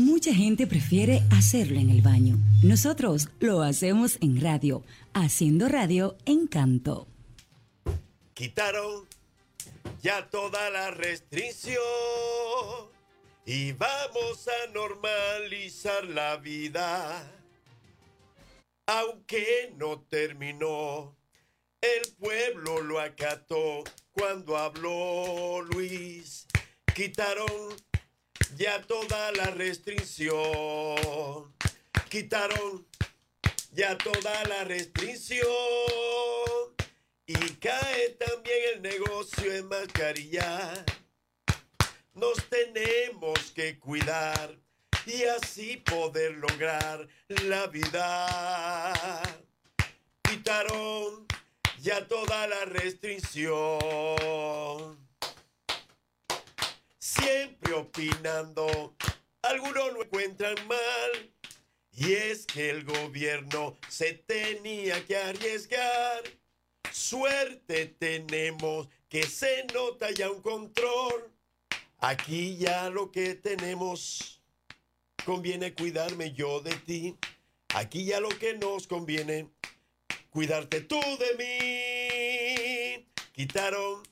Mucha gente prefiere hacerlo en el baño. Nosotros lo hacemos en radio, haciendo radio Encanto. Quitaron ya toda la restricción y vamos a normalizar la vida. Aunque no terminó, el pueblo lo acató cuando habló Luis. Quitaron ya toda la restricción. Quitaron ya toda la restricción. Y cae también el negocio en mascarilla. Nos tenemos que cuidar y así poder lograr la vida. Quitaron ya toda la restricción siempre opinando. Algunos lo encuentran mal. Y es que el gobierno se tenía que arriesgar. Suerte tenemos que se nota ya un control. Aquí ya lo que tenemos conviene cuidarme yo de ti. Aquí ya lo que nos conviene cuidarte tú de mí. Quitaron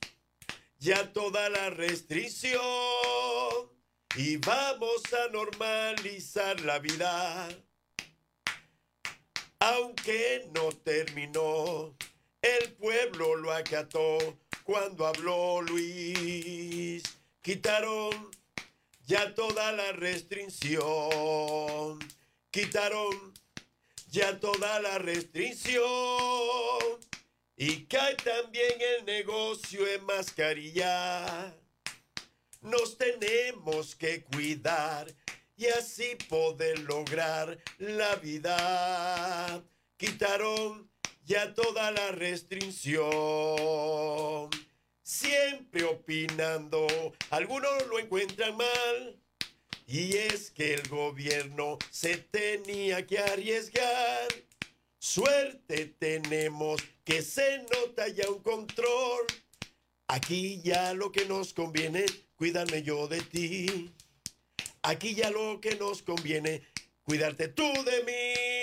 ya toda la restricción y vamos a normalizar la vida. Aunque no terminó, el pueblo lo acató cuando habló Luis. Quitaron ya toda la restricción. Quitaron ya toda la restricción y cae también el negocio en mascarilla. Nos tenemos que cuidar y así poder lograr la vida. Quitaron ya toda la restricción. Siempre opinando, algunos lo encuentran mal. Y es que el gobierno se tenía que arriesgar Suerte tenemos que se nota ya un control. Aquí ya lo que nos conviene, cuidarme yo de ti. Aquí ya lo que nos conviene, cuidarte tú de mí.